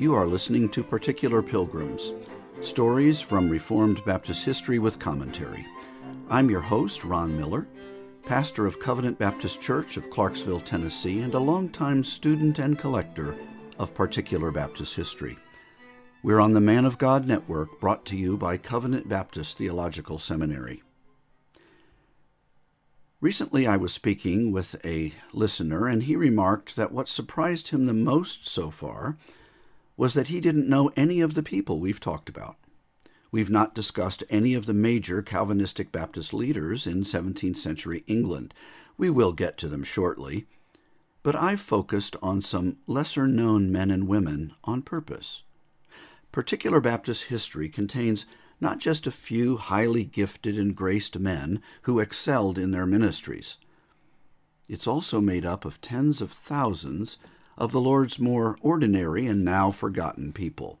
You are listening to Particular Pilgrims Stories from Reformed Baptist History with Commentary. I'm your host, Ron Miller, pastor of Covenant Baptist Church of Clarksville, Tennessee, and a longtime student and collector of Particular Baptist History. We're on the Man of God Network, brought to you by Covenant Baptist Theological Seminary. Recently, I was speaking with a listener, and he remarked that what surprised him the most so far was that he didn't know any of the people we've talked about. We've not discussed any of the major Calvinistic Baptist leaders in 17th century England. We will get to them shortly. But I've focused on some lesser known men and women on purpose. Particular Baptist history contains not just a few highly gifted and graced men who excelled in their ministries. It's also made up of tens of thousands of the Lord's more ordinary and now forgotten people.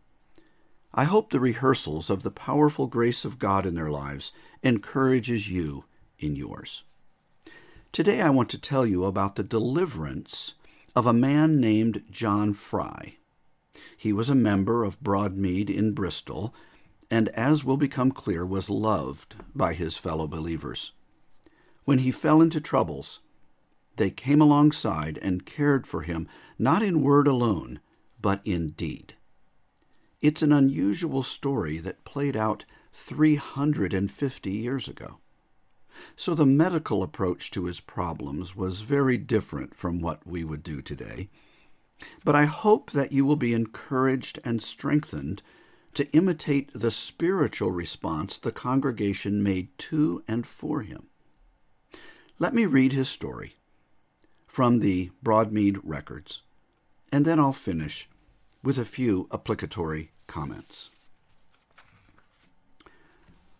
I hope the rehearsals of the powerful grace of God in their lives encourages you in yours. Today I want to tell you about the deliverance of a man named John Fry. He was a member of Broadmead in Bristol and, as will become clear, was loved by his fellow believers. When he fell into troubles, they came alongside and cared for him, not in word alone, but in deed. It's an unusual story that played out 350 years ago. So the medical approach to his problems was very different from what we would do today. But I hope that you will be encouraged and strengthened to imitate the spiritual response the congregation made to and for him. Let me read his story from the Broadmead records, and then I'll finish with a few applicatory comments.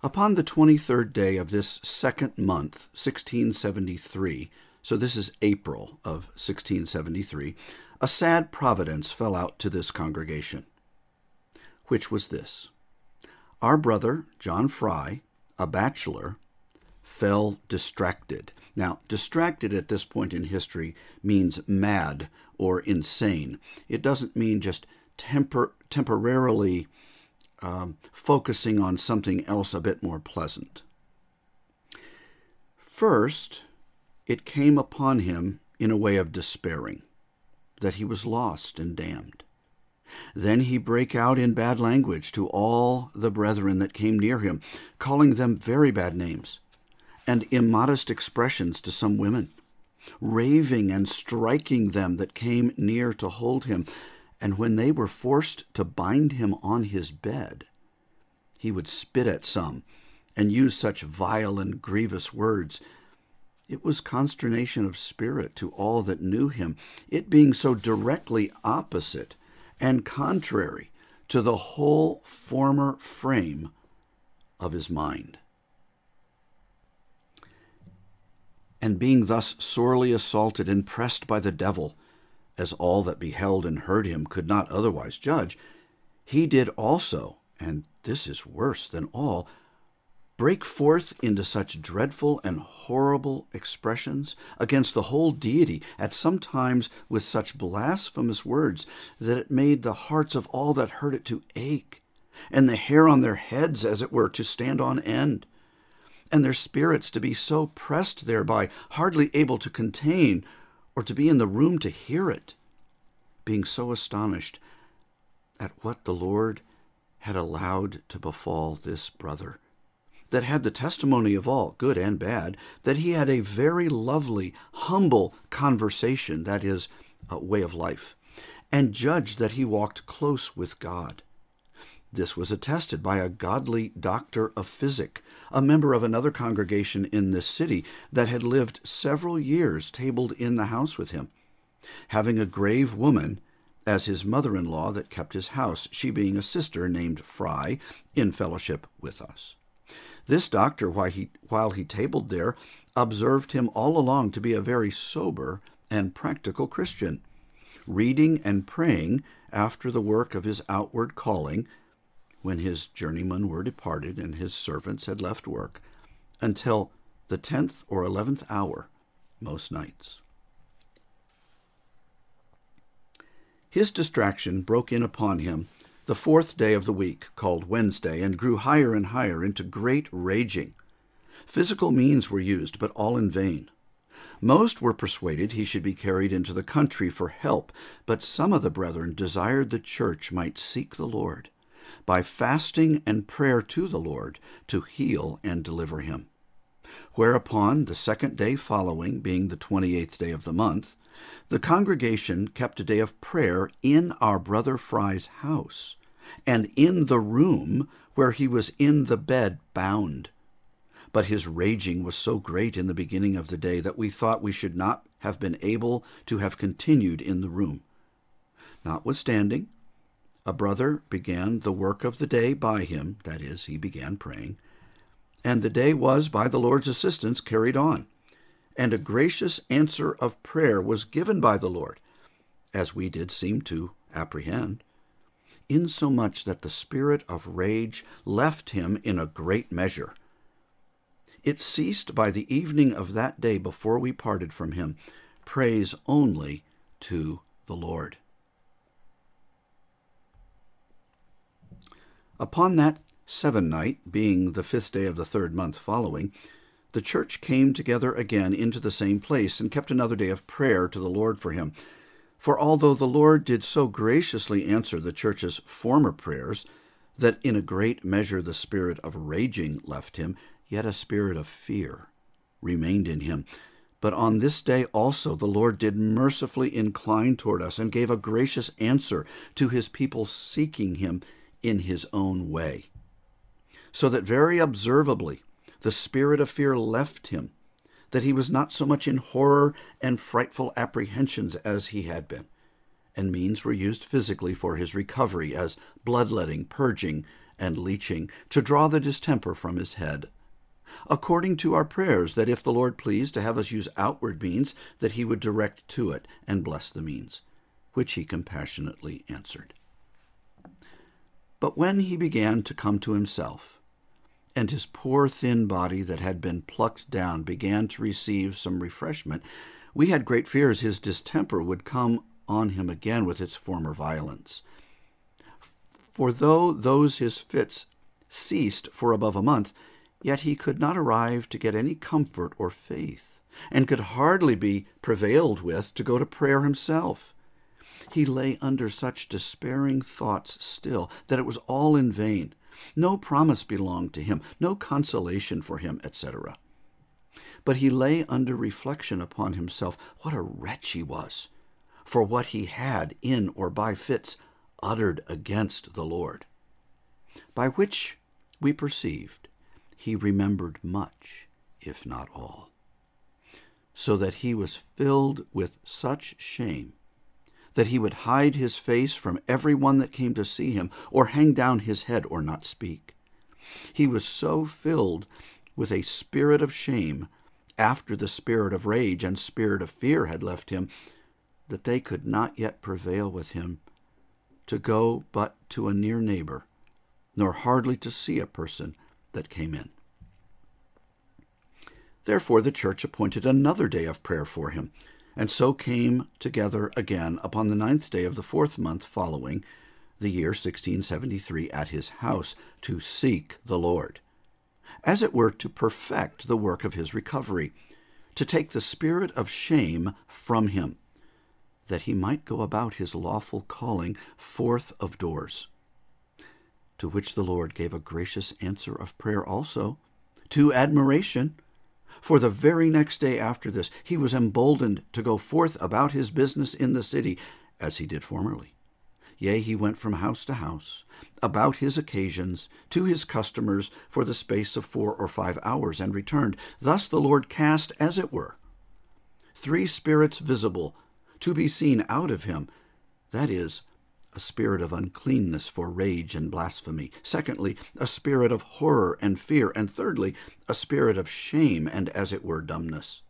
Upon the 23rd day of this second month, 1673, so this is April of 1673, a sad providence fell out to this congregation which was this Our brother, John Fry, a bachelor, fell distracted. Now, distracted at this point in history means mad or insane. It doesn't mean just tempor- temporarily um, focusing on something else a bit more pleasant. First, it came upon him in a way of despairing, that he was lost and damned. Then he brake out in bad language to all the brethren that came near him, calling them very bad names, and immodest expressions to some women, raving and striking them that came near to hold him. And when they were forced to bind him on his bed, he would spit at some and use such vile and grievous words. It was consternation of spirit to all that knew him, it being so directly opposite and contrary to the whole former frame of his mind. And being thus sorely assaulted and pressed by the devil, as all that beheld and heard him could not otherwise judge, he did also, and this is worse than all, break forth into such dreadful and horrible expressions against the whole deity, at some times with such blasphemous words, that it made the hearts of all that heard it to ache, and the hair on their heads, as it were, to stand on end, and their spirits to be so pressed thereby, hardly able to contain or to be in the room to hear it, being so astonished at what the Lord had allowed to befall this brother that had the testimony of all, good and bad, that he had a very lovely, humble conversation, that is, a way of life, and judged that he walked close with God. This was attested by a godly doctor of physic, a member of another congregation in this city that had lived several years tabled in the house with him, having a grave woman as his mother in law that kept his house, she being a sister named Fry, in fellowship with us. This doctor, while he, while he tabled there, observed him all along to be a very sober and practical Christian, reading and praying after the work of his outward calling, when his journeymen were departed and his servants had left work, until the tenth or eleventh hour most nights. His distraction broke in upon him the fourth day of the week, called Wednesday, and grew higher and higher into great raging. Physical means were used, but all in vain. Most were persuaded he should be carried into the country for help, but some of the brethren desired the church might seek the Lord, by fasting and prayer to the Lord, to heal and deliver him. Whereupon, the second day following, being the twenty eighth day of the month, the congregation kept a day of prayer in our brother Fry's house and in the room where he was in the bed bound. But his raging was so great in the beginning of the day that we thought we should not have been able to have continued in the room. Notwithstanding, a brother began the work of the day by him, that is, he began praying, and the day was, by the Lord's assistance, carried on, and a gracious answer of prayer was given by the Lord, as we did seem to apprehend insomuch that the spirit of rage left him in a great measure. It ceased by the evening of that day before we parted from him. Praise only to the Lord. Upon that seven night, being the fifth day of the third month following, the church came together again into the same place and kept another day of prayer to the Lord for him. For although the Lord did so graciously answer the church's former prayers, that in a great measure the spirit of raging left him, yet a spirit of fear remained in him. But on this day also the Lord did mercifully incline toward us and gave a gracious answer to his people seeking him in his own way. So that very observably the spirit of fear left him that he was not so much in horror and frightful apprehensions as he had been, and means were used physically for his recovery, as bloodletting, purging, and leeching, to draw the distemper from his head. According to our prayers, that if the Lord pleased to have us use outward means, that he would direct to it and bless the means, which he compassionately answered. But when he began to come to himself, and his poor thin body that had been plucked down began to receive some refreshment, we had great fears his distemper would come on him again with its former violence. For though those his fits ceased for above a month, yet he could not arrive to get any comfort or faith, and could hardly be prevailed with to go to prayer himself. He lay under such despairing thoughts still that it was all in vain no promise belonged to him, no consolation for him, etc. But he lay under reflection upon himself what a wretch he was, for what he had, in or by fits, uttered against the Lord. By which we perceived he remembered much, if not all, so that he was filled with such shame that he would hide his face from every one that came to see him, or hang down his head, or not speak. He was so filled with a spirit of shame after the spirit of rage and spirit of fear had left him that they could not yet prevail with him to go but to a near neighbor, nor hardly to see a person that came in. Therefore the church appointed another day of prayer for him and so came together again upon the ninth day of the fourth month following the year 1673 at his house to seek the Lord, as it were to perfect the work of his recovery, to take the spirit of shame from him, that he might go about his lawful calling forth of doors. To which the Lord gave a gracious answer of prayer also, to admiration for the very next day after this, he was emboldened to go forth about his business in the city, as he did formerly. Yea, he went from house to house, about his occasions, to his customers, for the space of four or five hours, and returned. Thus the Lord cast, as it were, three spirits visible, to be seen out of him, that is, a spirit of uncleanness for rage and blasphemy. Secondly, a spirit of horror and fear. And thirdly, a spirit of shame and, as it were, dumbness.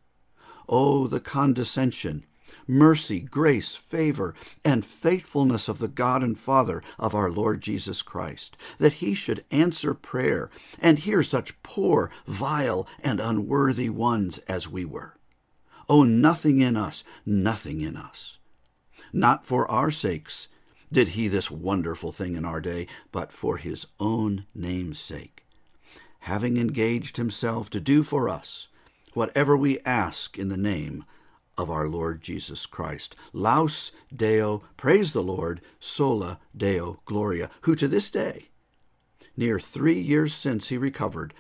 Oh, the condescension, mercy, grace, favor, and faithfulness of the God and Father of our Lord Jesus Christ, that he should answer prayer and hear such poor, vile, and unworthy ones as we were. Oh, nothing in us, nothing in us Not for our sakes did he this wonderful thing in our day, but for his own name's sake, having engaged himself to do for us whatever we ask in the name of our Lord Jesus Christ. Laus Deo, praise the Lord, sola Deo Gloria, who to this day, near three years since he recovered,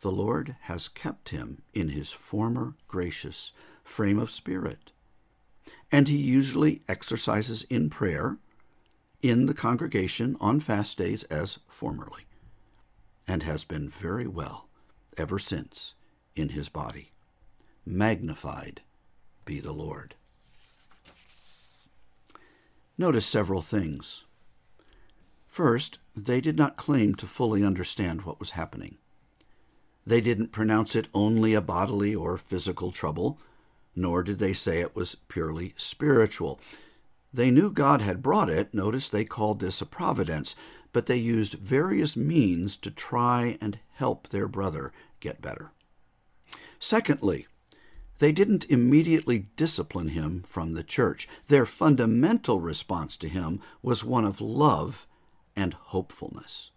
the Lord has kept him in his former gracious frame of spirit. And he usually exercises in prayer in the congregation on fast days as formerly, and has been very well ever since in his body. Magnified be the Lord. Notice several things. First, they did not claim to fully understand what was happening. They didn't pronounce it only a bodily or physical trouble, nor did they say it was purely spiritual. They knew God had brought it. Notice they called this a providence, but they used various means to try and help their brother get better. Secondly, they didn't immediately discipline him from the church. Their fundamental response to him was one of love and hopefulness.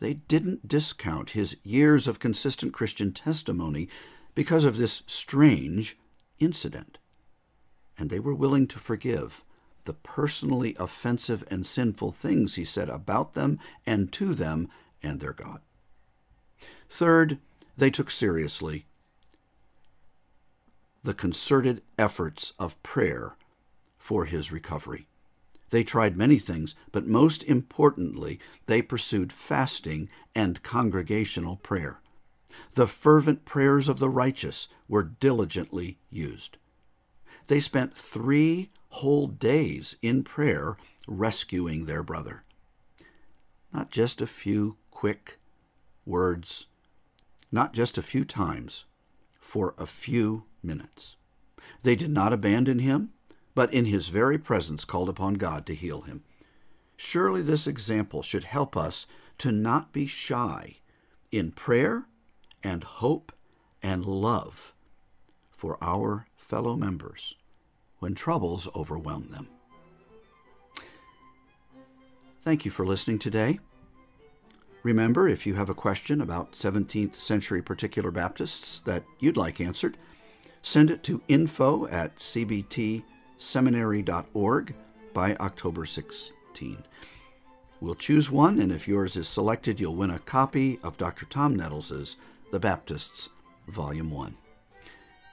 They didn't discount his years of consistent Christian testimony because of this strange incident. And they were willing to forgive the personally offensive and sinful things he said about them and to them and their God. Third, they took seriously the concerted efforts of prayer for his recovery. They tried many things, but most importantly, they pursued fasting and congregational prayer. The fervent prayers of the righteous were diligently used. They spent three whole days in prayer rescuing their brother. Not just a few quick words, not just a few times, for a few minutes. They did not abandon him, but in his very presence called upon God to heal him. Surely this example should help us to not be shy in prayer and hope and love for our fellow members when troubles overwhelm them. Thank you for listening today. Remember, if you have a question about 17th century particular Baptists that you'd like answered, send it to info at cbtseminary.org by October 16. We'll choose one, and if yours is selected, you'll win a copy of Dr. Tom Nettles's The Baptists, Volume 1.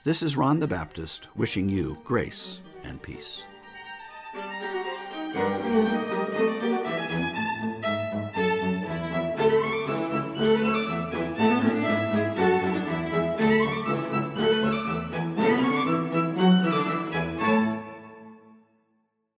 This is Ron the Baptist wishing you grace and peace.